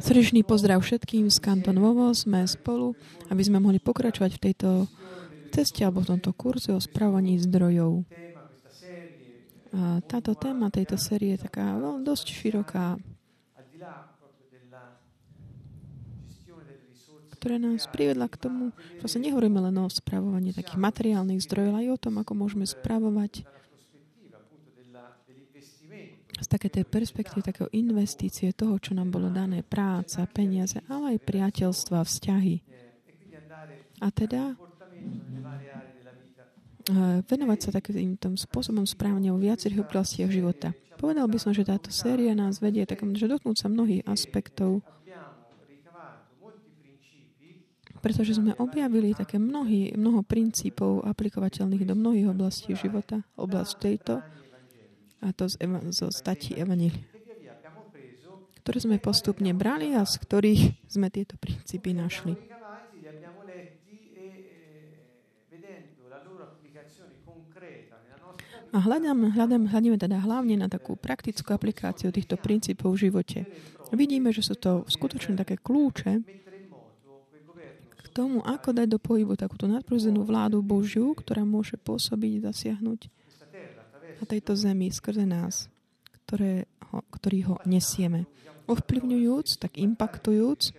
Srdečný pozdrav všetkým z Kanton Vovo. Sme spolu, aby sme mohli pokračovať v tejto ceste alebo v tomto kurze o správaní zdrojov. A táto téma tejto série je taká veľmi dosť široká, ktorá nás privedla k tomu, že sa nehovoríme len o spravovaní takých materiálnych zdrojov, ale aj o tom, ako môžeme spravovať také tej perspektívy, takého investície toho, čo nám bolo dané, práca, peniaze, ale aj priateľstva, vzťahy. A teda eh, venovať sa takým tom spôsobom správne vo viacerých oblastiach života. Povedal by som, že táto séria nás vedie takom, že dotknúť sa mnohých aspektov, pretože sme objavili také mnohý, mnoho princípov aplikovateľných do mnohých oblastí života. Oblasť tejto a to z, eva- zo stati Evanília, ktoré sme postupne brali a z ktorých sme tieto princípy našli. A hľadám, hľadám, hľadíme teda hlavne na takú praktickú aplikáciu týchto princípov v živote. Vidíme, že sú to skutočne také kľúče k tomu, ako dať do pohybu takúto nadprúzenú vládu Božiu, ktorá môže pôsobiť, zasiahnuť na tejto zemi skrze nás, ktoré ho, ktorý ho nesieme. Ovplyvňujúc, tak impaktujúc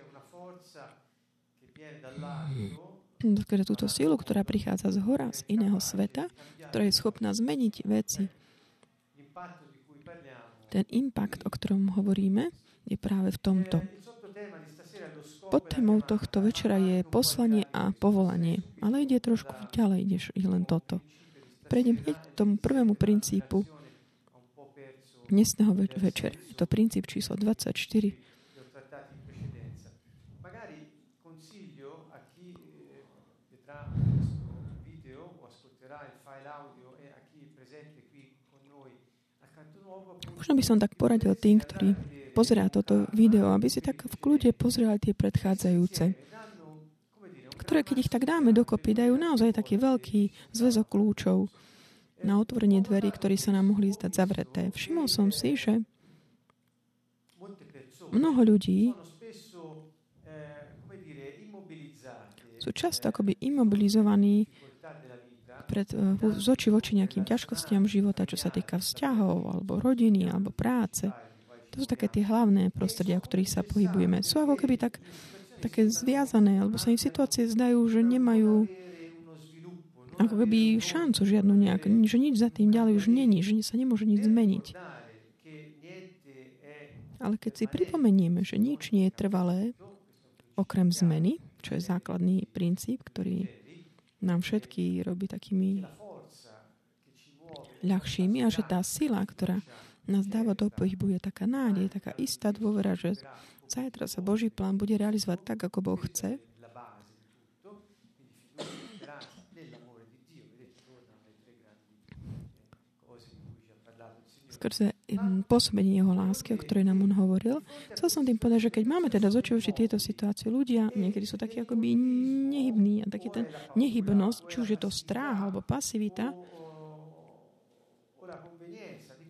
skrze túto silu, ktorá prichádza z hora, z iného sveta, ktorá je schopná zmeniť veci. Ten impact, o ktorom hovoríme, je práve v tomto. Pod témou tohto večera je poslanie a povolanie. Ale ide trošku ďalej, ideš len toto. Prejdem hneď k tomu prvému princípu dnesného večera. Je to princíp číslo 24. Možno by som tak poradil tým, ktorí pozerá toto video, aby si tak v kľude pozreli tie predchádzajúce ktoré, keď ich tak dáme dokopy, dajú naozaj taký veľký zväzok kľúčov na otvorenie dverí, ktoré sa nám mohli zdať zavreté. Všimol som si, že mnoho ľudí sú často akoby imobilizovaní pred, eh, z oči voči nejakým ťažkostiam života, čo sa týka vzťahov, alebo rodiny, alebo práce. To sú také tie hlavné prostredia, v ktorých sa pohybujeme. Sú ako keby tak také zviazané, alebo sa im situácie zdajú, že nemajú ako keby šancu žiadnu nejak, že nič za tým ďalej už není, že sa nemôže nič zmeniť. Ale keď si pripomenieme, že nič nie je trvalé, okrem zmeny, čo je základný princíp, ktorý nám všetky robí takými ľahšími a že tá sila, ktorá nás dáva do pohybu, je taká nádej, taká istá dôvera, že zajtra sa Boží plán bude realizovať tak, ako Boh chce. skrze pôsobenie jeho lásky, o ktorej nám on hovoril. Chcel som tým povedať, že keď máme teda z oči oči tieto situácie, ľudia niekedy sú takí akoby nehybní a taký ten nehybnosť, či už je to strach alebo pasivita,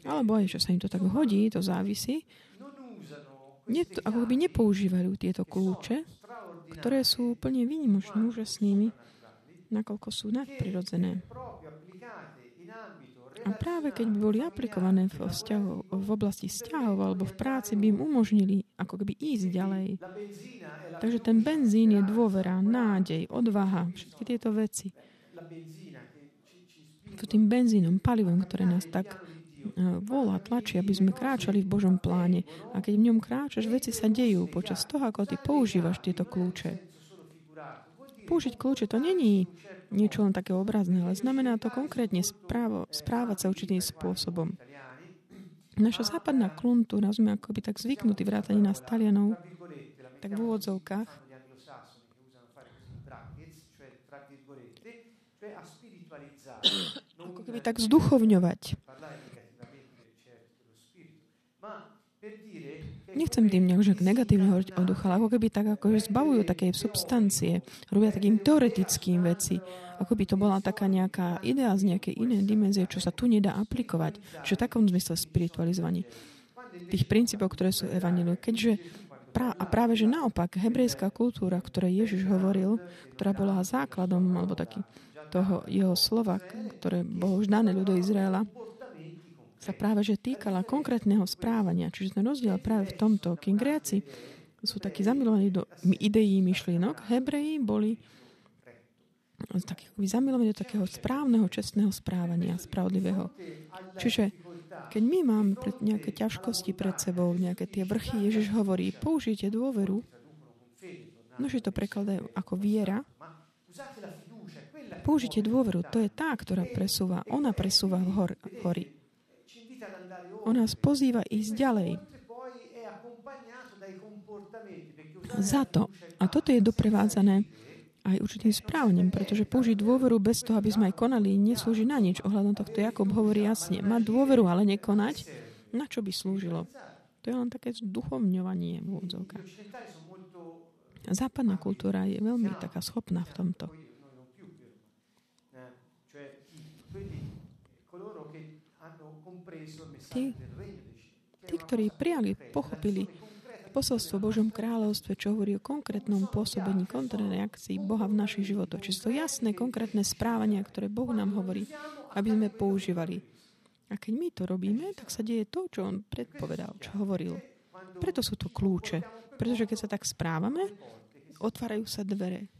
alebo aj, že sa im to tak hodí, to závisí, ne, ako by nepoužívajú tieto kľúče, ktoré sú úplne výnimočné, úžasnými, nakoľko sú nadprirodzené. A práve keď by boli aplikované v, vzťahu, v oblasti vzťahov alebo v práci, by im umožnili ako keby ísť ďalej. Takže ten benzín je dôvera, nádej, odvaha, všetky tieto veci. To tým benzínom, palivom, ktoré nás tak volá, tlačí, aby sme kráčali v Božom pláne. A keď v ňom kráčaš, veci sa dejú počas toho, ako ty používaš tieto kľúče. Použiť kľúče to není niečo len také obrazné, ale znamená to konkrétne správo, správať sa určitým spôsobom. Naša západná kultúra, sme akoby tak zvyknutí vrátane na Talianov, tak v úvodzovkách, ako keby tak zduchovňovať Nechcem tým nejak negatívne hovoriť o ducha, ale ako keby tak ako zbavujú také substancie, robia takým teoretickým veci, ako by to bola taká nejaká idea z nejakej inej dimenzie, čo sa tu nedá aplikovať. Čo v takom zmysle spiritualizovaní. tých princípov, ktoré sú evaniliu. Keďže pra, a práve, že naopak, hebrejská kultúra, ktorej Ježiš hovoril, ktorá bola základom, alebo taký toho jeho slova, ktoré bolo už dané ľudu Izraela, sa práve že týkala konkrétneho správania. Čiže ten rozdiel práve v tomto. Kým Gréci sú takí zamilovaní do ideí myšlienok, Hebreji boli taký, zamilovaní do takého správneho, čestného správania, spravodlivého. Čiže keď my máme pred nejaké ťažkosti pred sebou, nejaké tie vrchy, Ježiš hovorí, použite dôveru, že to prekladajú ako viera, použite dôveru, to je tá, ktorá presúva, ona presúva hor, hory. On nás pozýva ísť ďalej. Za to. A toto je doprevádzané aj určitým správaním, pretože použiť dôveru bez toho, aby sme aj konali, neslúži na nič. Ohľadom tohto Jakob hovorí jasne, mať dôveru, ale nekonať, na čo by slúžilo? To je len také duchovňovanie v úvodzovkách. Západná kultúra je veľmi taká schopná v tomto. Tí, tí ktorí prijali, pochopili posolstvo Božom kráľovstve, čo hovorí o konkrétnom pôsobení, konkrétnej akcii Boha v našich životoch. Čiže to jasné, konkrétne správania, ktoré Boh nám hovorí, aby sme používali. A keď my to robíme, tak sa deje to, čo on predpovedal, čo hovoril. Preto sú to kľúče. Pretože keď sa tak správame, otvárajú sa dvere,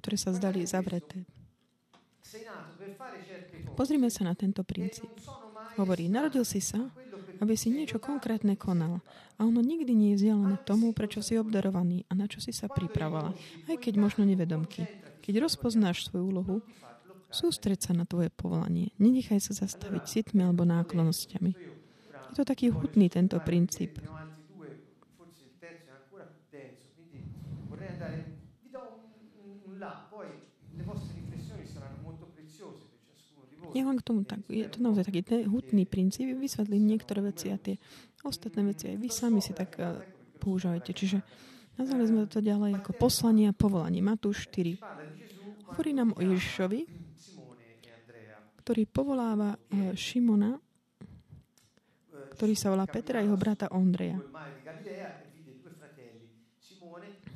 ktoré sa zdali zavreté. Pozrime sa na tento princíp. Hovorí, narodil si sa, aby si niečo konkrétne konal. A ono nikdy nie je vzdialené tomu, prečo si obdarovaný a na čo si sa pripravovala, aj keď možno nevedomky. Keď rozpoznáš svoju úlohu, sústreď sa na tvoje povolanie. Nenechaj sa zastaviť citmi alebo náklonnosťami. Je to taký hutný tento princíp. Ja vám k tomu tak, je to naozaj taký ten hutný princíp, vysvetlím niektoré veci a tie ostatné veci aj vy sami si tak uh, používajte. Čiže nazvali sme to ďalej ako poslanie a povolanie. Matúš 4. Hovorí nám o Ježišovi, ktorý povoláva uh, Šimona, ktorý sa volá Petra a jeho brata Ondreja.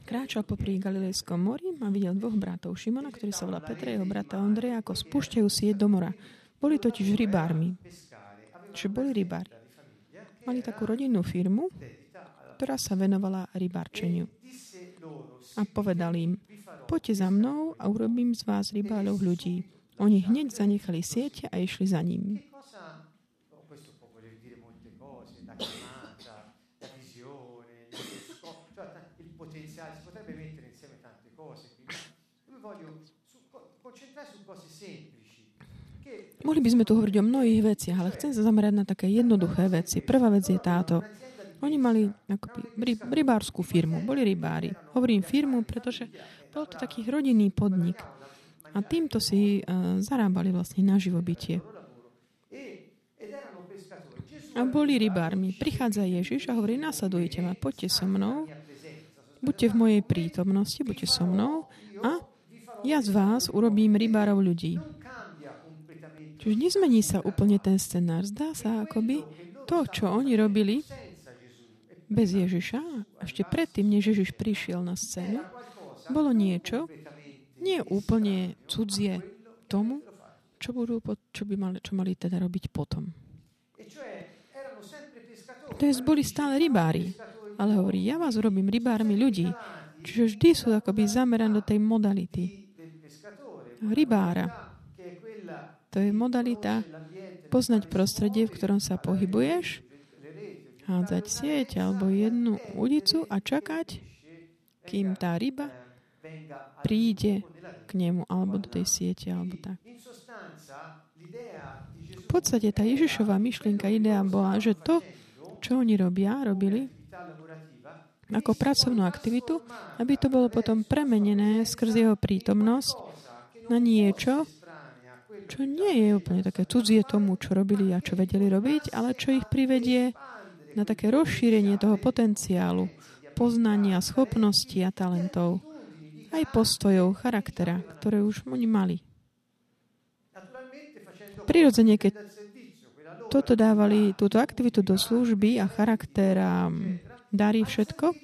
Kráčal popri Galilejskom mori a videl dvoch bratov Šimona, ktorý sa volá Petra, jeho brata Ondreja, ako spúšťajú sieť do mora. Boli totiž rybármi. Čiže boli rybári. Mali takú rodinnú firmu, ktorá sa venovala rybárčeniu. A povedal im, poďte za mnou a urobím z vás rybálov ľudí. Oni hneď zanechali siete a išli za ním. Mohli by sme tu hovoriť o mnohých veciach, ale chcem sa zamerať na také jednoduché veci. Prvá vec je táto. Oni mali akoby rybárskú firmu, boli rybári. Hovorím firmu, pretože bol to taký rodinný podnik. A týmto si uh, zarábali vlastne na živobytie. A boli rybármi. Prichádza Ježiš a hovorí, nasledujte ma, poďte so mnou, buďte v mojej prítomnosti, buďte so mnou a ja z vás urobím rybárov ľudí. Čiže nezmení sa úplne ten scenár. Zdá sa akoby to, čo oni robili bez Ježiša, ešte predtým, než Ježiš prišiel na scénu, bolo niečo, nie úplne cudzie tomu, čo, budú, čo by mali, čo mali teda robiť potom. To je, boli stále rybári. Ale hovorí, ja vás urobím rybármi ľudí. Čiže vždy sú akoby zamerané do tej modality. Rybára. To je modalita poznať prostredie, v ktorom sa pohybuješ, hádzať sieť alebo jednu ulicu a čakať, kým tá ryba príde k nemu alebo do tej siete alebo tak. V podstate tá Ježišová myšlienka, idea bola, že to, čo oni robia, robili ako pracovnú aktivitu, aby to bolo potom premenené skrz jeho prítomnosť na niečo, čo nie je úplne také cudzie tomu, čo robili a čo vedeli robiť, ale čo ich privedie na také rozšírenie toho potenciálu, poznania, schopností a talentov, aj postojov, charaktera, ktoré už oni mali. Prirodzene, keď toto dávali, túto aktivitu do služby a charaktéra darí všetko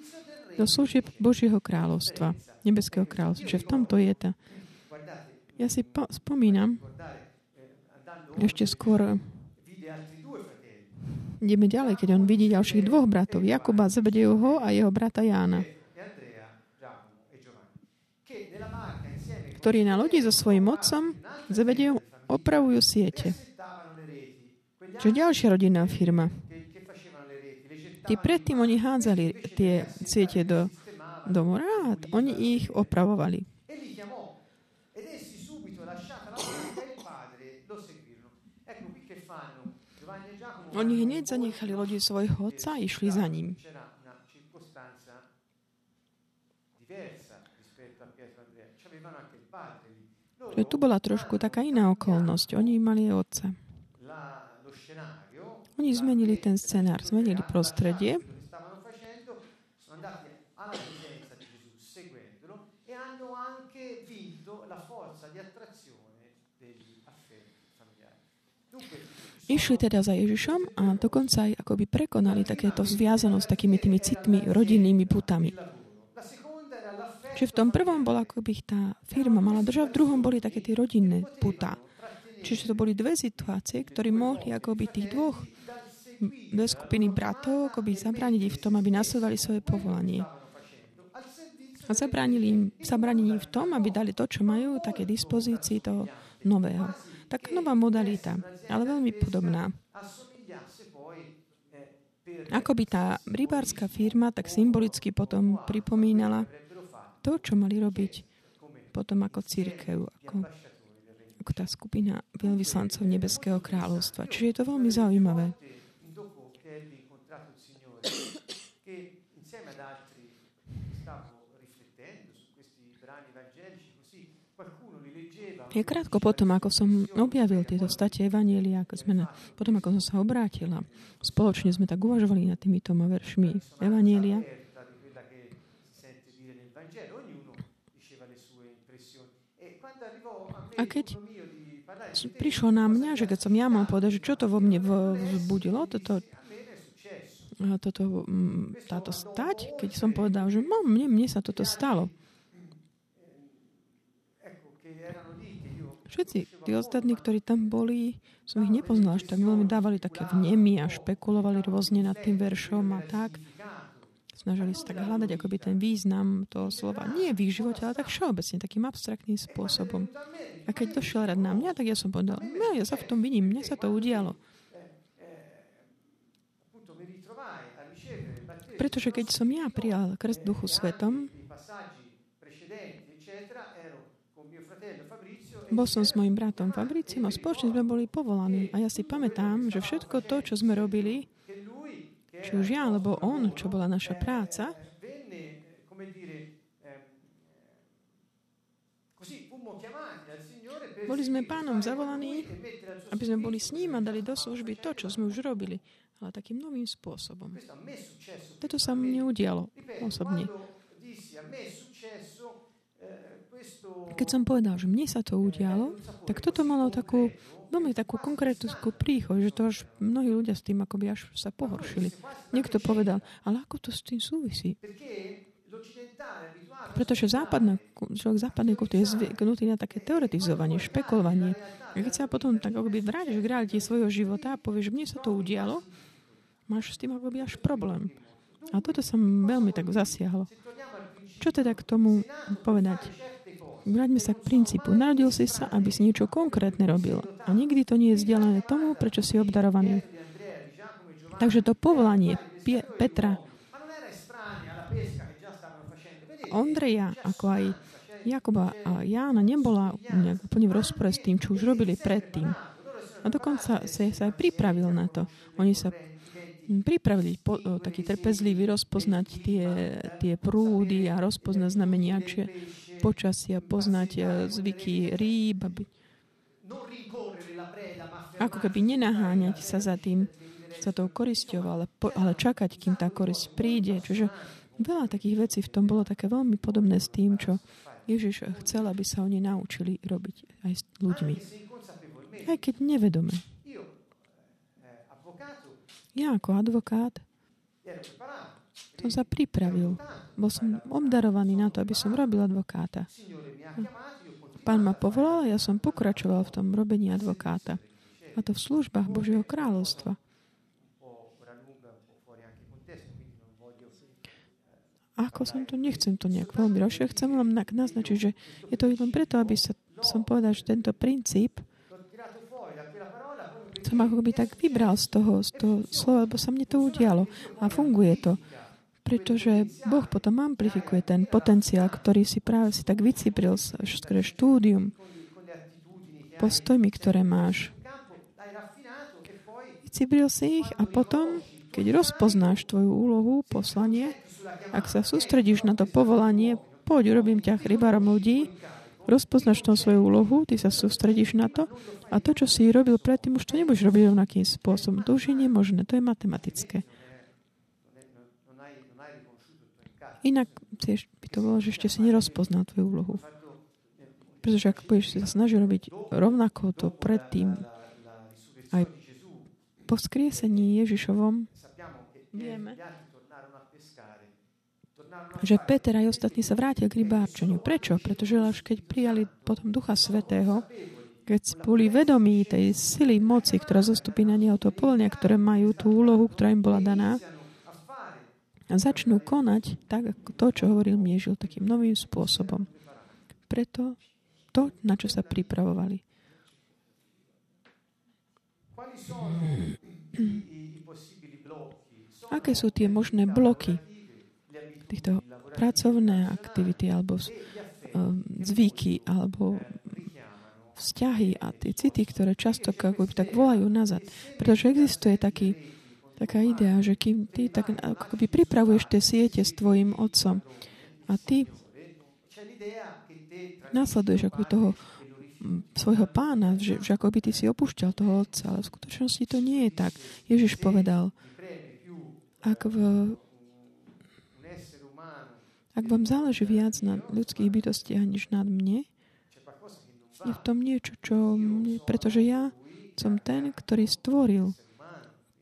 do služieb Božieho kráľovstva, Nebeského kráľovstva. Čiže v tomto je tá. Ja si po, spomínam, ešte skôr ideme ďalej, keď on vidí ďalších dvoch bratov, Jakuba Zebedejovho a jeho brata Jána, ktorí na lodi so svojím otcom Zebedejom opravujú siete. Čo ďalšia rodinná firma. Tí predtým oni hádzali tie siete do, do mora a oni ich opravovali. Oni hneď zanechali lodi svojho otca a išli za ním. Tu bola trošku taká iná okolnosť. Oni mali otca. Oni zmenili ten scenár, zmenili prostredie. Išli teda za Ježišom a dokonca aj akoby prekonali takéto zviazanosť takými tými citmi, rodinnými putami. Čiže v tom prvom bola akoby tá firma mala držať, v druhom boli také tie rodinné putá. Čiže to boli dve situácie, ktoré mohli akoby tých dvoch dve skupiny bratov akoby zabrániť im v tom, aby nasledovali svoje povolanie. A zabránili im, zabránili im v tom, aby dali to, čo majú, také dispozícii toho nového. Tak nová modalita, ale veľmi podobná. Ako by tá rybárska firma tak symbolicky potom pripomínala to, čo mali robiť potom ako církev, ako, ako tá skupina veľvyslancov Nebeského kráľovstva. Čiže je to veľmi zaujímavé. Je krátko potom, ako som objavil tieto state Evanielia, ako sme na, potom ako som sa obrátila, spoločne sme tak uvažovali nad týmito veršmi Evanielia. A keď prišlo na mňa, že keď som ja mal povedať, že čo to vo mne vzbudilo, toto, toto, táto stať, keď som povedal, že no, mne, mne sa toto stalo. Všetci tí ostatní, ktorí tam boli, som ich nepoznal až tak veľmi, dávali také vnemy a špekulovali rôzne nad tým veršom a tak. Snažili sa tak hľadať akoby ten význam toho slova. Nie v ich živote, ale tak všeobecne, takým abstraktným spôsobom. A keď došiel rad na mňa, tak ja som povedal, no ja sa v tom vidím, mne sa to udialo. Pretože keď som ja prijal krst Duchu Svetom, Bol som s mojim bratom Fabriciom a spoločne sme boli povolaní. A ja si pamätám, že všetko to, čo sme robili, či už ja alebo on, čo bola naša práca, boli sme pánom zavolaní, aby sme boli s ním a dali do služby to, čo sme už robili, ale takým novým spôsobom. Toto sa mne udialo osobne. Keď som povedal, že mne sa to udialo, tak toto malo takú veľmi takú konkrétnu príchod, že to až mnohí ľudia s tým akoby až sa pohoršili. Niekto povedal, ale ako to s tým súvisí? Pretože západná, človek západnej kultúry je zvyknutý na také teoretizovanie, špekulovanie. A keď sa potom tak akoby vrátiš k realite svojho života a povieš, mne sa to udialo, máš s tým akoby až problém. A toto sa veľmi tak zasiahlo. Čo teda k tomu povedať? Vráťme sa k princípu. Narodil si sa, aby si niečo konkrétne robil. A nikdy to nie je vzdialené tomu, prečo si obdarovaný. Takže to povolanie Pie- Petra, Ondreja, ako aj Jakoba a Jána nebola úplne v rozpore s tým, čo už robili predtým. A dokonca sa, sa aj pripravil na to. Oni sa pripravili po, o, taký trpezlivý rozpoznať tie, tie prúdy a rozpoznať znamenia, či počasia, poznať e, zvyky rýb, aby ako keby nenaháňať sa za tým, za tou korisťou, ale, po, ale čakať, kým tá korisť príde. Čiže veľa takých vecí v tom bolo také veľmi podobné s tým, čo Ježiš chcel, aby sa oni naučili robiť aj s ľuďmi. Aj keď nevedome. Ja ako advokát som sa pripravil. Bol som obdarovaný na to, aby som robil advokáta. Pán ma povolal a ja som pokračoval v tom robení advokáta. A to v službách Božieho kráľovstva. Ako som to, nechcem to nejak veľmi rozšiť, chcem len naznačiť, že je to len preto, aby sa, som povedal, že tento princíp som ako by tak vybral z toho, z toho slova, lebo sa mne to udialo a funguje to. Pretože Boh potom amplifikuje ten potenciál, ktorý si práve si tak vycipril skrze štúdium, postojmi, ktoré máš. Vycipril si ich a potom, keď rozpoznáš tvoju úlohu, poslanie, ak sa sústredíš na to povolanie, poď, urobím ťa rybárom ľudí, rozpoznáš tom svoju úlohu, ty sa sústredíš na to a to, čo si robil predtým, už to nebudeš robiť rovnakým spôsobom. To už je nemožné, to je matematické. Inak tiež by to bolo, že ešte si nerozpoznal tvoju úlohu. Pretože ak budeš sa snažiť robiť rovnako to predtým, aj po vzkriesení Ježišovom, vieme, že Peter aj ostatní sa vrátil k rybárčeniu. Prečo? Pretože až keď prijali potom Ducha Svetého, keď boli vedomí tej sily moci, ktorá zostupí na neho to polňa, ktoré majú tú úlohu, ktorá im bola daná, a začnú konať tak, ako to, čo hovoril Miežil, takým novým spôsobom. Preto to, na čo sa pripravovali. Aké sú tie možné bloky týchto pracovné aktivity alebo um, zvyky alebo vzťahy a tie city, ktoré často tak volajú nazad. Pretože existuje taký, taká idea, že kým ty tak ako pripravuješ tie siete s tvojim otcom a ty nasleduješ ako toho svojho pána, že, že ako by ty si opúšťal toho otca, ale v skutočnosti to nie je tak. Ježiš povedal, ak v ak vám záleží viac na ľudských bytostiach, než nad mne, je v tom niečo, čo... Mne, pretože ja som ten, ktorý stvoril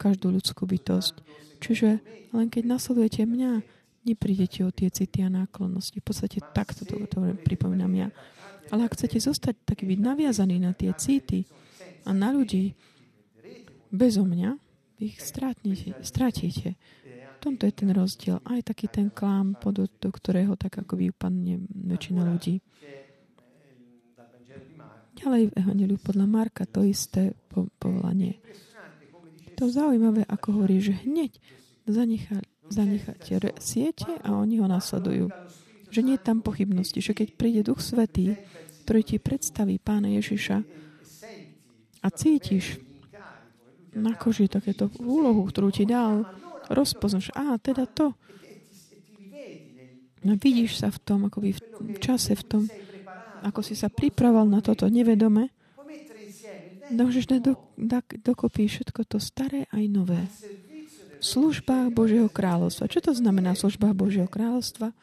každú ľudskú bytosť. Čiže len keď nasledujete mňa, neprídete o tie city a náklonnosti. V podstate takto to, to pripomínam ja. Ale ak chcete zostať taký byť naviazaný na tie city a na ľudí, bezo mňa, ich stratíte tomto je ten rozdiel. Aj taký ten klám, pod, do ktorého tak ako vyupadne väčšina ľudí. Ďalej v Evangeliu podľa Marka to isté po, povolanie. To zaujímavé, ako hovorí, že hneď zanecháte siete a oni ho nasledujú. Že nie je tam pochybnosti, že keď príde Duch Svetý, ktorý ti predstaví Pána Ježiša a cítiš na koži takéto úlohu, ktorú ti dal, rozpoznáš, a teda to. No, vidíš sa v tom, akoby v čase, v tom, ako si sa pripravoval na toto nevedome, môžeš dať do, do, dokopy všetko to staré aj nové. V službách Božieho kráľovstva. Čo to znamená v službách Božieho kráľovstva?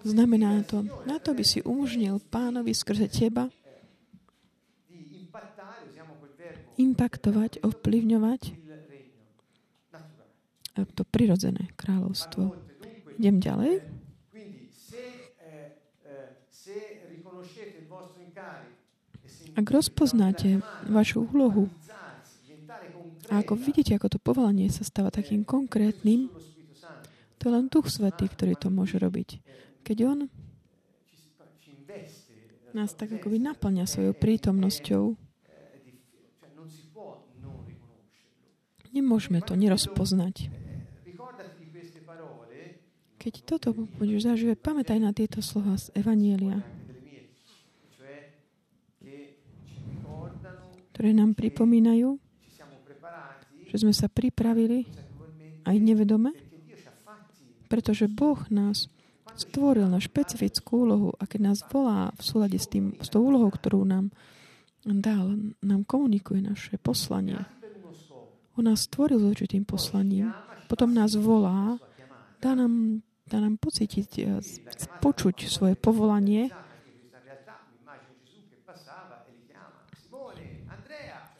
Znamená to, na to by si umožnil pánovi skrze teba impaktovať, ovplyvňovať to prirodzené kráľovstvo. Idem ďalej. Ak rozpoznáte vašu úlohu a ako vidíte, ako to povolanie sa stáva takým konkrétnym, to je len Duch Svetý, ktorý to môže robiť. Keď On nás tak akoby naplňa svojou prítomnosťou, nemôžeme to nerozpoznať. Keď toto budeš zažívať, pamätaj na tieto slova z Evanielia, ktoré nám pripomínajú, že sme sa pripravili aj nevedome, pretože Boh nás stvoril na špecifickú úlohu a keď nás volá v súlade s, tým, s tou úlohou, ktorú nám dal, nám komunikuje naše poslanie. On nás stvoril s určitým poslaním, potom nás volá, dá nám dá nám pocítiť, e, počuť svoje povolanie.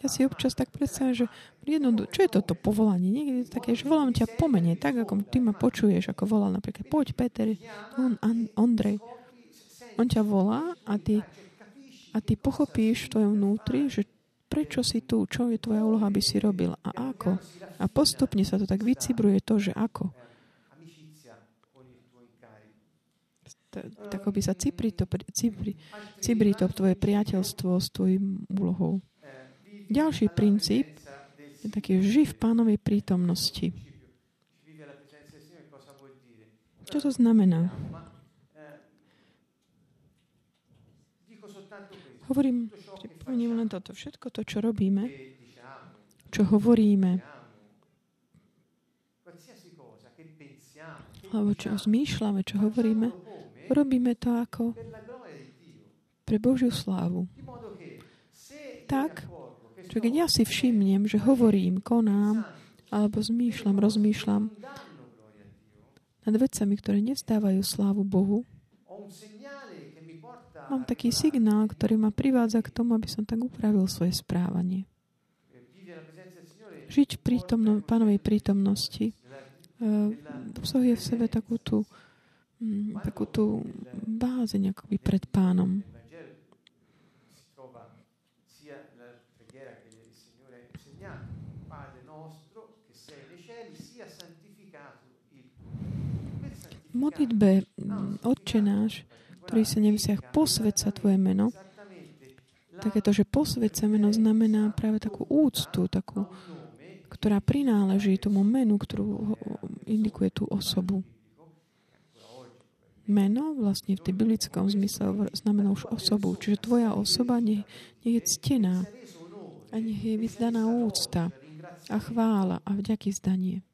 Ja si občas tak predstavím, že jednodu, čo je toto povolanie? Niekde je také, že volám ťa pomene, tak ako ty ma počuješ, ako volal napríklad, poď Peter, on, an. On ťa volá a ty, a ty pochopíš v tvojom vnútri, že prečo si tu, čo je tvoja úloha, aby si robil a ako. A postupne sa to tak vycibruje to, že ako. Tak by sa cibri to, cibri, cibri to tvoje priateľstvo s tvojim úlohou. Ďalší princíp je taký živ pánovej prítomnosti. Čo to znamená? Hovorím, pripomeniem len toto. Všetko to, čo robíme, čo hovoríme, alebo čo zmýšľame, čo hovoríme, robíme to ako pre Božiu slávu. Tak, že keď ja si všimnem, že hovorím, konám, alebo zmýšľam, rozmýšľam nad vecami, ktoré nevzdávajú slávu Bohu, mám taký signál, ktorý ma privádza k tomu, aby som tak upravil svoje správanie. Žiť v prítomno, pánovej prítomnosti uh, obsahuje v sebe takú tú takú tú bázeň akoby pred pánom. V modlitbe mm, Otče náš, ktorý sa nevsiach, posved sa Tvoje meno. Takéto, že posved meno znamená práve takú úctu, takú, ktorá prináleží tomu menu, ktorú indikuje tú osobu meno vlastne v tej biblickom zmysle znamená už osobu. Čiže tvoja osoba nie, nie je ctená a nech je vyzdaná úcta a chvála a vďaky zdanie.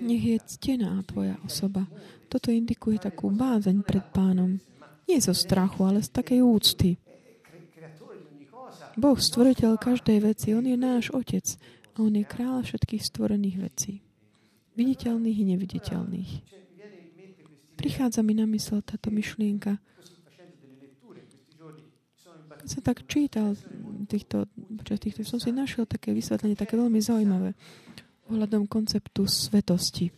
Nech je ctená tvoja osoba. Toto indikuje takú bázeň pred pánom. Nie zo strachu, ale z takej úcty. Boh, stvoriteľ každej veci, On je náš Otec a On je kráľ všetkých stvorených vecí viditeľných i neviditeľných. Prichádza mi na mysel táto myšlienka. Keď som tak čítal týchto, počas týchto, som si našiel také vysvetlenie, také veľmi zaujímavé ohľadom konceptu svetosti.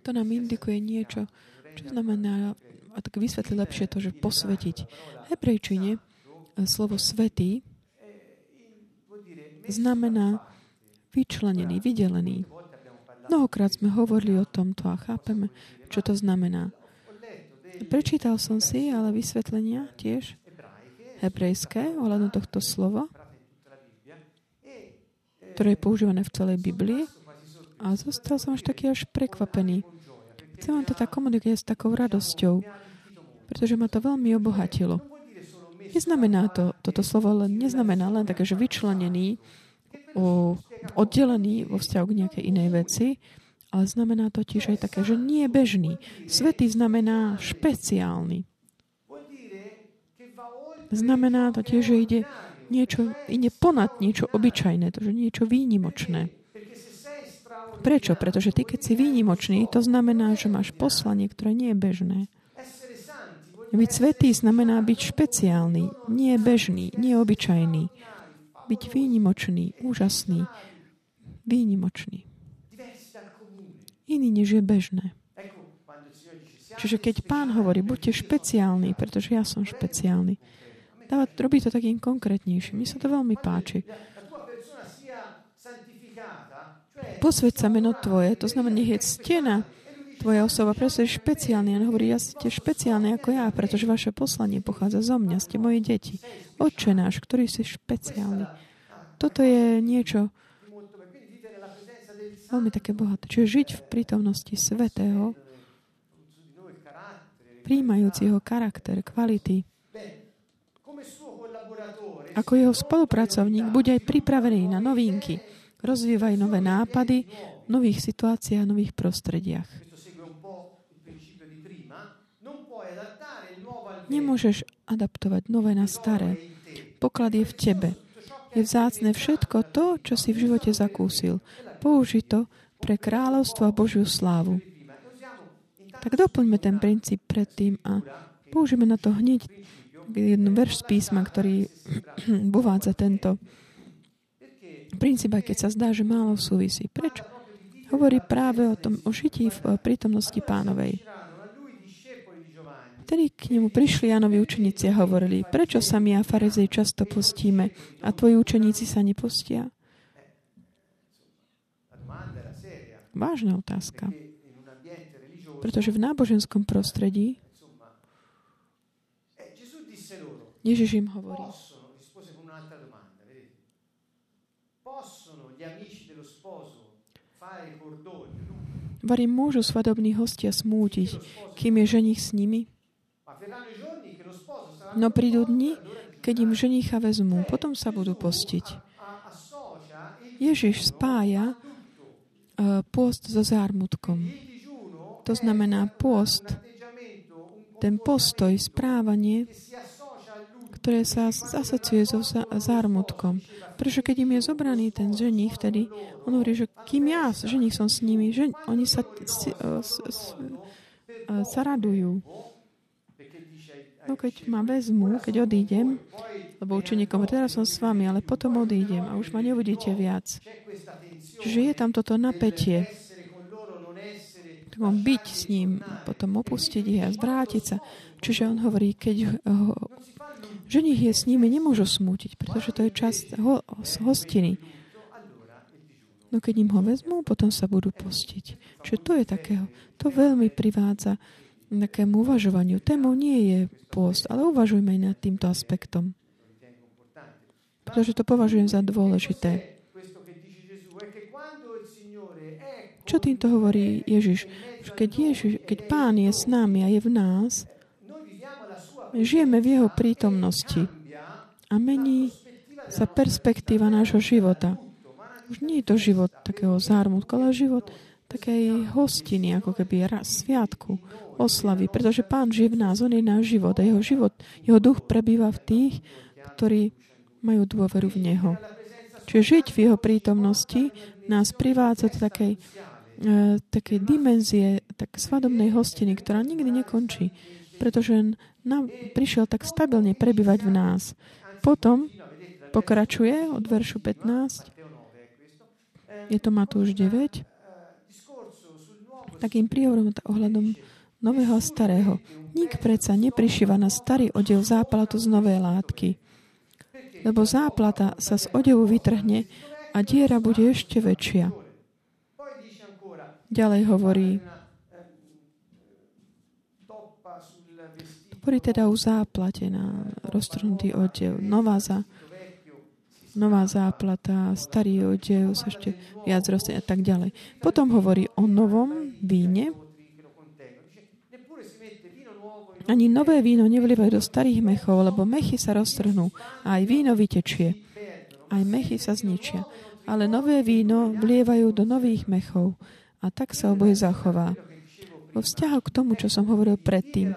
To nám indikuje niečo, čo znamená, a tak vysvetli lepšie to, že posvetiť. V hebrejčine slovo svetý znamená vyčlenený, vydelený. Mnohokrát sme hovorili o tomto a chápeme, čo to znamená. Prečítal som si ale vysvetlenia tiež hebrejské ohľadom tohto slova, ktoré je používané v celej Biblii a zostal som až taký až prekvapený. Chcem vám to tak komunikovať s takou radosťou, pretože ma to veľmi obohatilo. Neznamená to, toto slovo len, neznamená len také, že vyčlenený, o, oddelený vo vzťahu k nejakej inej veci, ale znamená to tiež aj také, že nie je bežný. Svetý znamená špeciálny. Znamená to tiež, že ide niečo, ide ponad niečo obyčajné, to, že niečo výnimočné. Prečo? Pretože ty, keď si výnimočný, to znamená, že máš poslanie, ktoré nie je bežné. Byť svetý znamená byť špeciálny, nie bežný, nie obyčajný byť výnimočný, úžasný, výnimočný. Iný, než je bežné. Čiže keď pán hovorí, buďte špeciálni, pretože ja som špeciálny, dáva, robí to takým konkrétnejším. Mne sa to veľmi páči. Posveď sa meno tvoje, to znamená, nech je ctená tvoja osoba, pretože je špeciálny. On hovorí, ja ste špeciálni ako ja, pretože vaše poslanie pochádza zo mňa, ste moje deti. Oče náš, ktorý si špeciálny. Toto je niečo veľmi také bohaté. Čiže žiť v prítomnosti Svetého, príjmajúc jeho charakter, kvality, ako jeho spolupracovník, bude aj pripravený na novinky, rozvívaj nové nápady v nových situáciách, nových prostrediach. Nemôžeš adaptovať nové na staré. Poklad je v tebe. Je vzácne všetko to, čo si v živote zakúsil. Použi to pre kráľovstvo a Božiu slávu. Tak doplňme ten princíp predtým a Použijeme na to hneď jednu verš z písma, ktorý uvádza tento princíp, aj keď sa zdá, že málo súvisí. Prečo? Hovorí práve o tom, o žití v prítomnosti pánovej. Vtedy k nemu prišli Janovi učeníci a hovorili, prečo sa my a farizej často postíme a tvoji učeníci sa nepostia? Vážna otázka. Pretože v náboženskom prostredí Ježiš im hovorí, Vary môžu svadobní hostia smútiť, kým je ženich s nimi? No prídu dni, keď im ženicha vezmú, potom sa budú postiť. Ježiš spája uh, post so zármutkom. To znamená post, ten postoj, správanie, ktoré sa asociuje so zármutkom. Pretože keď im je zobraný ten ženich, vtedy on hovorí, že kým ja, ženich som s nimi, že oni sa, si, uh, s, s, uh, sa radujú. No keď ma vezmu, keď odídem, lebo učeníkom, teraz som s vami, ale potom odídem a už ma neuvidíte viac. Čiže je tam toto napätie. Byť s ním, potom opustiť ich a zvrátiť sa. Čiže on hovorí, keď ho, ženich je s nimi, nemôžu smútiť, pretože to je časť ho, hostiny. No keď im ho vezmú, potom sa budú postiť. Čiže to je takého, to veľmi privádza takému uvažovaniu. Témou nie je pôst, ale uvažujme aj nad týmto aspektom. Pretože to považujem za dôležité. Čo týmto hovorí Ježiš? Keď, Ježiš, keď Pán je s nami a je v nás, žijeme v Jeho prítomnosti a mení sa perspektíva nášho života. Už nie je to život takého zármutku, ale život takej hostiny, ako keby raz sviatku, oslavy, pretože Pán žije v nás, On je náš život a jeho život, jeho duch prebýva v tých, ktorí majú dôveru v Neho. Čiže žiť v Jeho prítomnosti nás privádza do takej, takej dimenzie, tak svadobnej hostiny, ktorá nikdy nekončí, pretože nám prišiel tak stabilne prebývať v nás. Potom pokračuje od veršu 15, je to Matúš 9, takým príhovorom ohľadom nového a starého. Nik predsa neprišíva na starý odev záplatu z novej látky, lebo záplata sa z odevu vytrhne a diera bude ešte väčšia. Ďalej hovorí, hovorí teda o záplate na roztrhnutý odev, nová za, nová záplata, starý odev sa ešte viac roztie a tak ďalej. Potom hovorí o novom víne. Ani nové víno nevlievajú do starých mechov, lebo mechy sa roztrhnú a aj víno vytečie. Aj mechy sa zničia. Ale nové víno vlievajú do nových mechov a tak sa oboje zachová. Vo vzťahu k tomu, čo som hovoril predtým,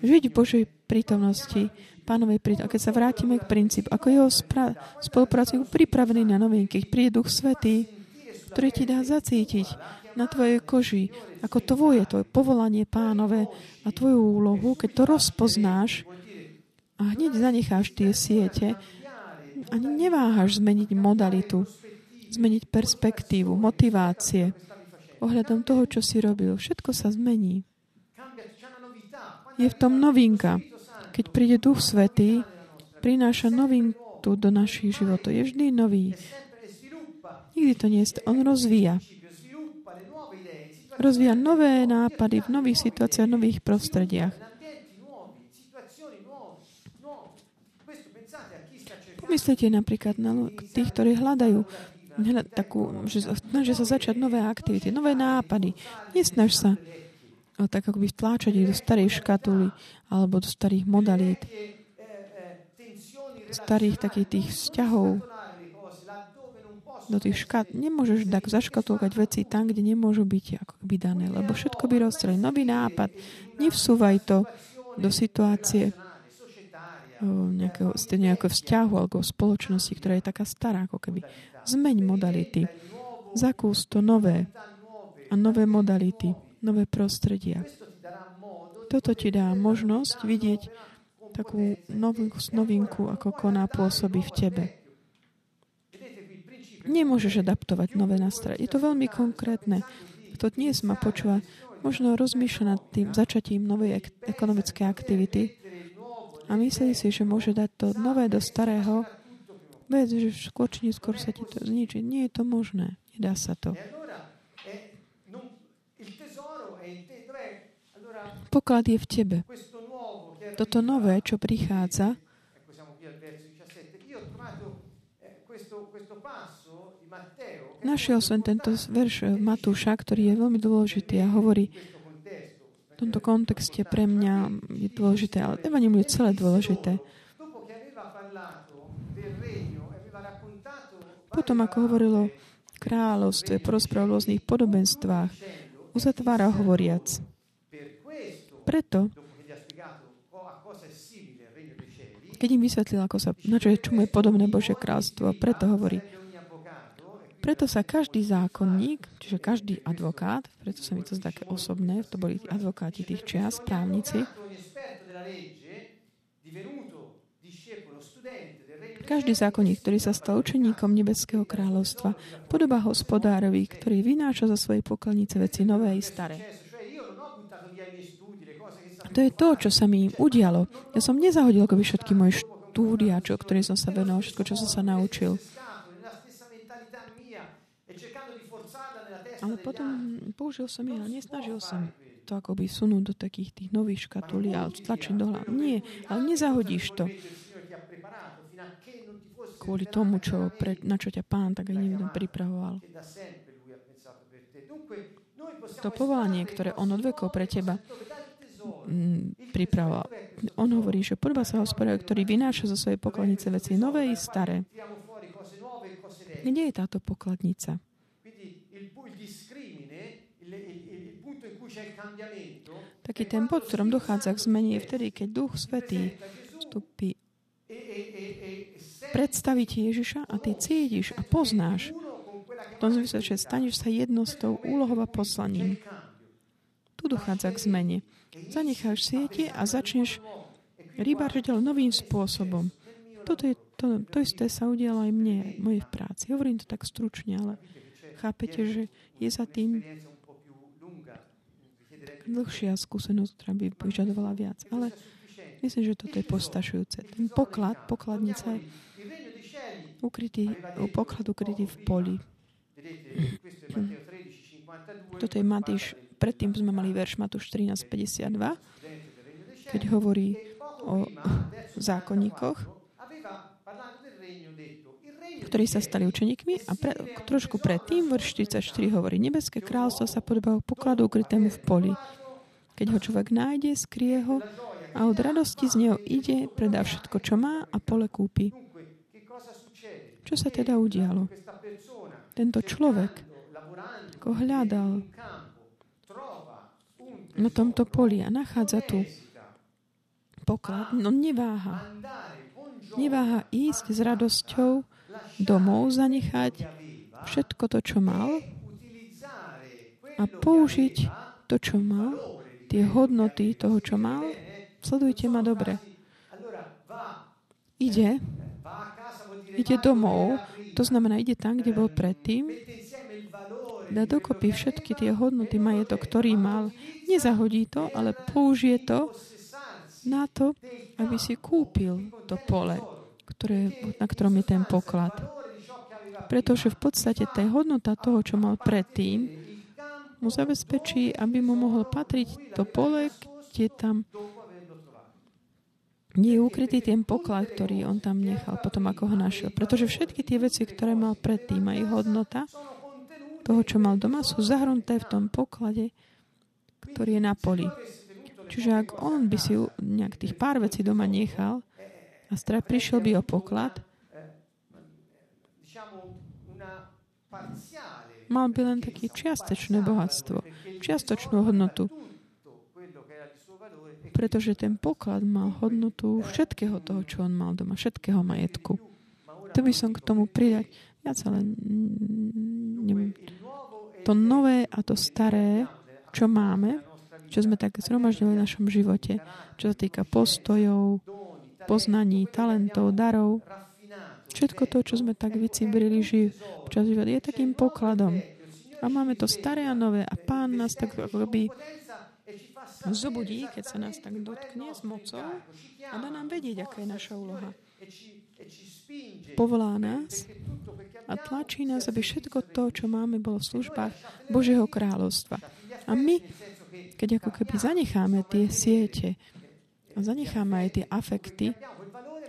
žiť v Božej prítomnosti pánovej prítomnosti. A keď sa vrátime k princípu, ako jeho spra- spolupracujú pripravený na novinky, keď príde Duch Svetý, ktorý ti dá zacítiť na tvojej koži, ako tvoje, tvoje povolanie pánové a tvoju úlohu, keď to rozpoznáš a hneď zanecháš tie siete, ani neváhaš zmeniť modalitu, zmeniť perspektívu, motivácie ohľadom toho, čo si robil. Všetko sa zmení. Je v tom novinka. Keď príde Duch Svetý, prináša novinku do našich životov. Je vždy nový. Nikdy to nie je. On rozvíja. Rozvíja nové nápady v nových situáciách, v nových prostrediach. Pomyslite napríklad na tých, ktorí hľadajú takú, že snažia sa začať nové aktivity, nové nápady. Nesnaž sa tak ako by vtláčať ich do starej škatuly alebo do starých modalít, starých takých tých vzťahov, do tých škat. Nemôžeš tak zaškatulkať veci tam, kde nemôžu byť ako by dané, lebo všetko by rozstreli. Nový nápad. Nevsúvaj to do situácie nejakého, nejakého vzťahu alebo spoločnosti, ktorá je taká stará, ako keby. Zmeň modality. Zakús to nové a nové modality nové prostredia. Toto ti dá možnosť vidieť takú novú novinku, ako koná pôsobí v tebe. Nemôžeš adaptovať nové nástroje. Je to veľmi konkrétne. Kto dnes ma počúva, možno rozmýšľa nad tým začatím novej ek- ekonomickej aktivity a myslí si, že môže dať to nové do starého, vec, že skôr či neskôr sa ti to zničí. Nie je to možné. Nedá sa to. Poklad je v tebe. Toto nové, čo prichádza, Našiel som tento verš Matúša, ktorý je veľmi dôležitý a hovorí v tomto kontexte pre mňa je dôležité, ale Evangelium je celé dôležité. Potom, ako hovorilo kráľovstve, porozprával o rôznych podobenstvách, uzatvára hovoriac. Preto, keď im vysvetlil, ako sa, na čo je, čomu je podobné Božie kráľstvo, preto hovorí, preto sa každý zákonník, čiže každý advokát, preto sa mi to zdá také osobné, to boli advokáti tých čias, právnici, každý zákonník, ktorý sa stal učeníkom Nebeského kráľovstva, podoba hospodárovi, ktorý vynáša zo svojej poklonice veci nové i staré. To je to, čo sa mi udialo. Ja som nezahodil akoby všetky moje štúdia, čo, ktorým som sa venoval, všetko, čo som sa naučil. Ale potom použil som ale nesnažil som to akoby sunúť do takých tých nových škatulí a tlačiť do hlavy. Nie, ale nezahodíš to. Kvôli tomu, čo, pre, na čo ťa pán tak aj niekto pripravoval. To povolanie, ktoré on od vekov pre teba mm, pripravoval. On hovorí, že prvá sa hospodár, ktorý vynáša zo svojej pokladnice veci nové i staré. Kde je táto pokladnica? Taký ten bod, v ktorom dochádza k zmene, je vtedy, keď Duch Svetý predstaviť Ježiša a ty cítiš a poznáš v tom zmysle, že staneš sa jedno s tou úlohou a poslaním. Tu dochádza k zmene. Zanecháš siete a začneš rybáriť ale novým spôsobom. Toto je, to, to isté sa udialo aj mne, moje v práci. Hovorím to tak stručne, ale chápete, že je za tým dlhšia skúsenosť, ktorá by vyžadovala viac. Ale myslím, že toto je postašujúce. Ten poklad, pokladnica je ukrytý, poklad ukrytý v poli. Toto je Matýš, predtým sme mali verš Matúš 13.52, keď hovorí o zákonníkoch, ktorí sa stali učeníkmi a pre, trošku predtým, verš 44 hovorí, nebeské kráľstvo sa podobá pokladu ukrytému v poli. Keď ho človek nájde, skrie ho a od radosti z neho ide, predá všetko, čo má a pole kúpi. Čo sa teda udialo? Tento človek, ako hľadal na tomto poli a nachádza tu poklad, no neváha. Neváha ísť s radosťou domov, zanechať všetko to, čo mal a použiť to, čo mal, tie hodnoty toho, čo mal. Sledujte ma dobre. Ide, ide domov, to znamená, ide tam, kde bol predtým, dá dokopy všetky tie hodnoty majetok, ktorý mal. Nezahodí to, ale použije to na to, aby si kúpil to pole, ktoré, na ktorom je ten poklad. Pretože v podstate tá hodnota toho, čo mal predtým, mu zabezpečí, aby mu mohol patriť to pole, kde tam nie je ukrytý ten poklad, ktorý on tam nechal potom, ako ho našiel. Pretože všetky tie veci, ktoré mal predtým, aj hodnota toho, čo mal doma, sú zahrnuté v tom poklade, ktorý je na poli. Čiže ak on by si nejak tých pár vecí doma nechal a strach prišiel by o poklad, mal by len taký čiastočné bohatstvo, čiastočnú hodnotu pretože ten poklad mal hodnotu všetkého toho, čo on mal doma, všetkého majetku. To by som k tomu pridať viac, ale neviem, to nové a to staré, čo máme čo sme tak zhromaždili v našom živote, čo sa týka postojov, poznaní, talentov, darov. Všetko to, čo sme tak vycibrili živ počas života, je takým pokladom. A máme to staré a nové. A pán nás tak akoby zobudí, keď sa nás tak dotkne s mocou a dá nám vedieť, aká je naša úloha. Povolá nás a tlačí nás, aby všetko to, čo máme, bolo v službách Božieho kráľovstva. A my, keď ako keby zanecháme tie siete a zanecháme aj tie afekty,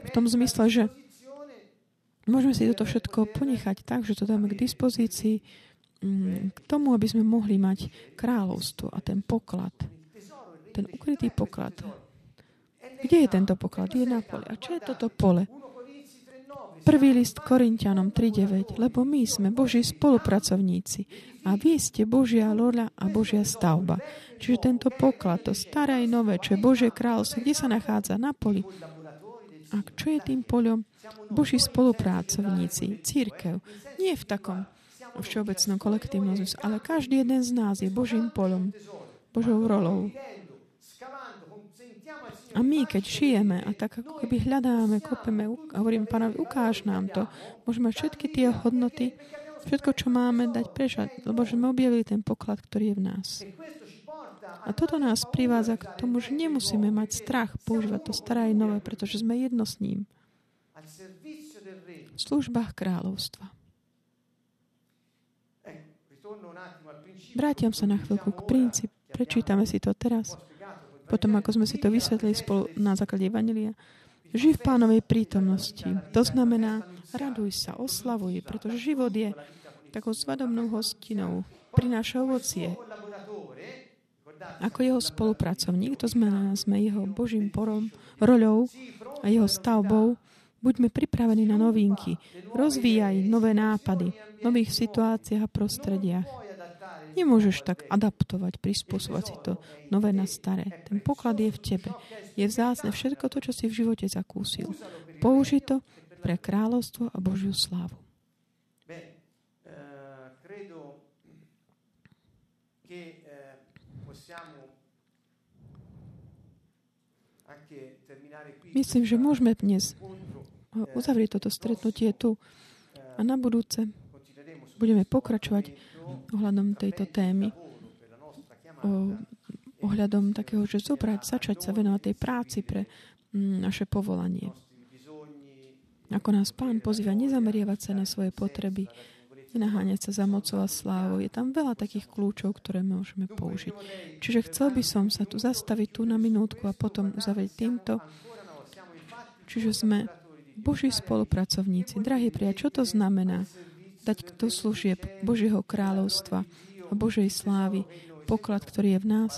v tom zmysle, že môžeme si toto všetko ponechať tak, že to dáme k dispozícii mm, k tomu, aby sme mohli mať kráľovstvo a ten poklad, ten ukrytý poklad. Kde je tento poklad? Je na pole. A čo je toto pole? Prvý list Korintianom 3.9, lebo my sme Boží spolupracovníci a vy ste Božia loľa a Božia stavba. Čiže tento poklad, to staré aj nové, čo je Božie kráľovstvo, kde sa nachádza na poli. A čo je tým poľom? Boží spolupracovníci, církev. Nie v takom všeobecnom kolektívnom ale každý jeden z nás je Božím polom, Božou rolou. A my, keď šijeme a tak ako keby hľadáme, kopeme hovorím pánovi, ukáž nám to, môžeme všetky tie hodnoty, všetko, čo máme, dať prežať, lebo že sme objavili ten poklad, ktorý je v nás. A toto nás privádza k tomu, že nemusíme mať strach používať to staré aj nové, pretože sme jedno s ním. V službách kráľovstva. Vrátiam sa na chvíľku k princípu. Prečítame si to teraz potom ako sme si to vysvetlili spolu na základe Evangelia, Živ v pánovej prítomnosti. To znamená, raduj sa, oslavuj, pretože život je takou svadobnou hostinou. Prináša ovocie. Ako jeho spolupracovník, to znamená, sme jeho Božím porom, roľou a jeho stavbou, buďme pripravení na novinky. Rozvíjaj nové nápady v nových situáciách a prostrediach. Nemôžeš tak adaptovať, prispôsobovať si to nové na staré. Ten poklad je v tebe. Je vzácne všetko to, čo si v živote zakúsil. Použi to pre kráľovstvo a Božiu slávu. Myslím, že môžeme dnes uzavrieť toto stretnutie tu a na budúce budeme pokračovať ohľadom tejto témy. Ohľadom takého, že zobrať, začať sa venovať tej práci pre mm, naše povolanie. Ako nás pán pozýva nezameriavať sa na svoje potreby, nenaháňať sa za mocou a slávou. Je tam veľa takých kľúčov, ktoré môžeme použiť. Čiže chcel by som sa tu zastaviť tu na minútku a potom uzavrieť týmto. Čiže sme Boží spolupracovníci. Drahí priateľ, čo to znamená? Dať do služieb Božieho kráľovstva a Božej slávy, poklad, ktorý je v nás.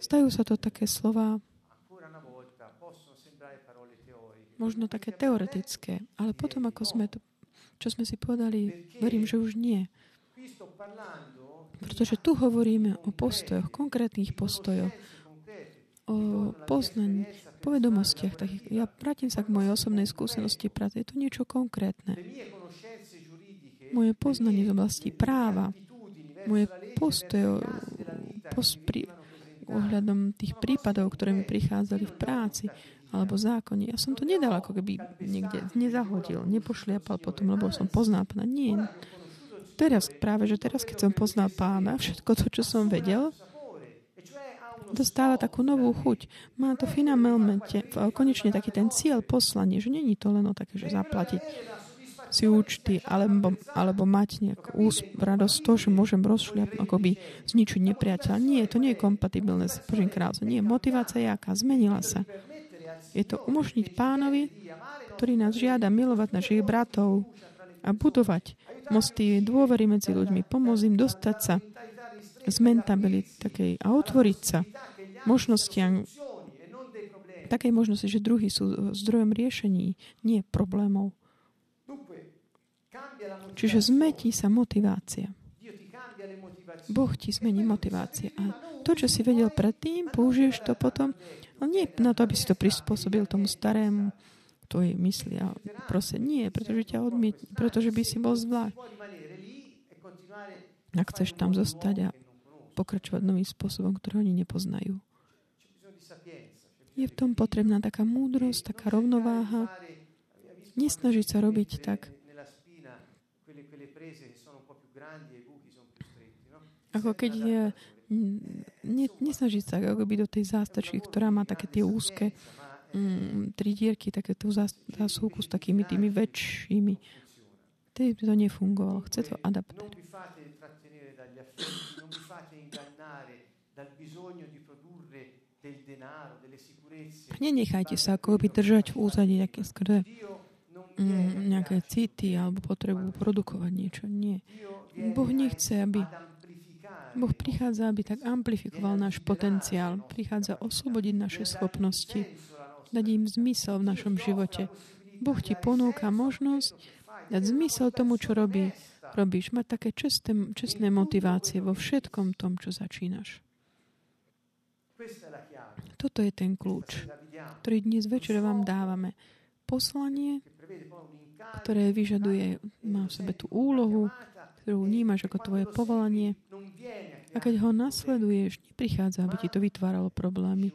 Stajú sa to také slova, možno také teoretické, ale potom, ako sme to, čo sme si povedali, verím, že už nie. Pretože tu hovoríme o postojoch, konkrétnych postojoch, o poznaní, povedomostiach. Takých. Ja vrátim sa k mojej osobnej skúsenosti práce. Je to niečo konkrétne moje poznanie z oblasti práva, moje postoje pri, ohľadom tých prípadov, ktoré mi prichádzali v práci alebo zákone. Ja som to nedal ako keby niekde nezahodil, nepošliapal potom, lebo som poznal pána. Nie. Teraz práve, že teraz, keď som poznal pána, všetko to, čo som vedel, dostáva takú novú chuť. Má to finálne, konečne taký ten cieľ, poslanie, že není to len o také, že zaplatiť si účty, alebo, alebo mať nejakú radosť to, že môžem rozšliapnúť, akoby zničiť nepriateľa. Nie, to nie je kompatibilné s Božím kráľom. Nie, motivácia je aká? Zmenila sa. Je to umožniť pánovi, ktorý nás žiada milovať našich bratov a budovať mosty dôvery medzi ľuďmi, pomôcť im dostať sa z takej a otvoriť sa možnostiam takej možnosti, že druhí sú zdrojom riešení, nie problémov. Čiže zmetí sa motivácia. Boh ti zmení motivácie. A to, čo si vedel predtým, použiješ to potom, ale nie na to, aby si to prispôsobil tomu starému tvojej mysli. A proste nie, pretože ťa odmietne, pretože by si bol zvlášť. Ak chceš tam zostať a pokračovať novým spôsobom, ktorý oni nepoznajú. Je v tom potrebná taká múdrosť, taká rovnováha. Nesnažiť sa robiť tak, ako keď je, ne, nesnažiť sa ako by do tej zástačky, ktorá má také tie úzke mm, tri dierky, také tú zásuvku s takými tými väčšími. Vtedy by to nefungovalo. Chce to adaptér. Nenechajte sa ako by držať v úzadí nejaké skrze mm, nejaké city alebo potrebu produkovať niečo. Nie. Boh nechce, aby Boh prichádza, aby tak amplifikoval náš potenciál. Prichádza oslobodiť naše schopnosti, dať im zmysel v našom živote. Boh ti ponúka možnosť dať zmysel tomu, čo robí, robíš. Mať také čestné, čestné motivácie vo všetkom tom, čo začínaš. Toto je ten kľúč, ktorý dnes večer vám dávame. Poslanie, ktoré vyžaduje, má v sebe tú úlohu, ktorú vnímaš ako tvoje povolanie. A keď ho nasleduješ, neprichádza, aby ti to vytváralo problémy,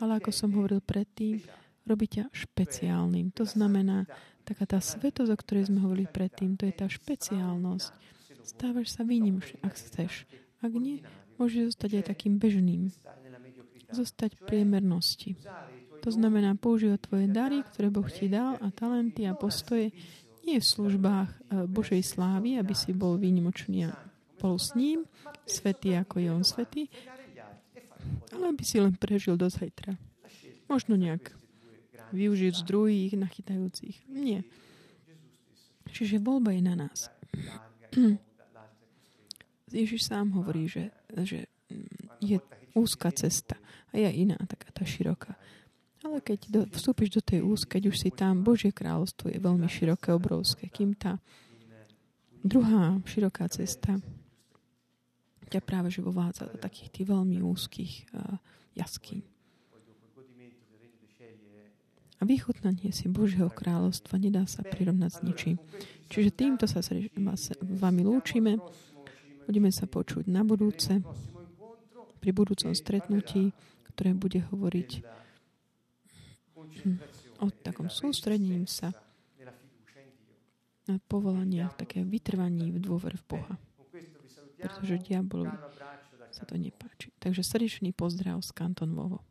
ale ako som hovoril predtým, robí ťa špeciálnym. To znamená, taká tá svetosť, o ktorej sme hovorili predtým, to je tá špeciálnosť. Stávaš sa výnimš, ak chceš. Ak nie, môžeš zostať aj takým bežným zostať priemernosti. To znamená používať tvoje dary, ktoré Boh ti dal a talenty a postoje nie v službách e, Božej slávy, aby si bol výnimočný spolu s ním, svetý ako je on svetý, ale aby si len prežil do zajtra. Možno nejak využiť z druhých, nachytajúcich. Nie. Čiže voľba je na nás. Ježiš sám hovorí, že, že je úzka cesta a je iná, taká tá široká. Ale keď do, vstúpiš do tej úzky, keď už si tam, Božie kráľovstvo je veľmi široké, obrovské, kým tá druhá široká cesta ťa práve že vovádza do takých tých veľmi úzkých uh, jaskýň. A vychutnanie si Božieho kráľovstva nedá sa prirovnať s ničím. Čiže týmto sa s vami lúčime. Budeme sa počuť na budúce pri budúcom stretnutí, ktoré bude hovoriť o takom sústredením sa na povolania, také vytrvaní v dôver v Boha. Pretože diabolovi sa to nepáči. Takže srdečný pozdrav z Kanton Vovo.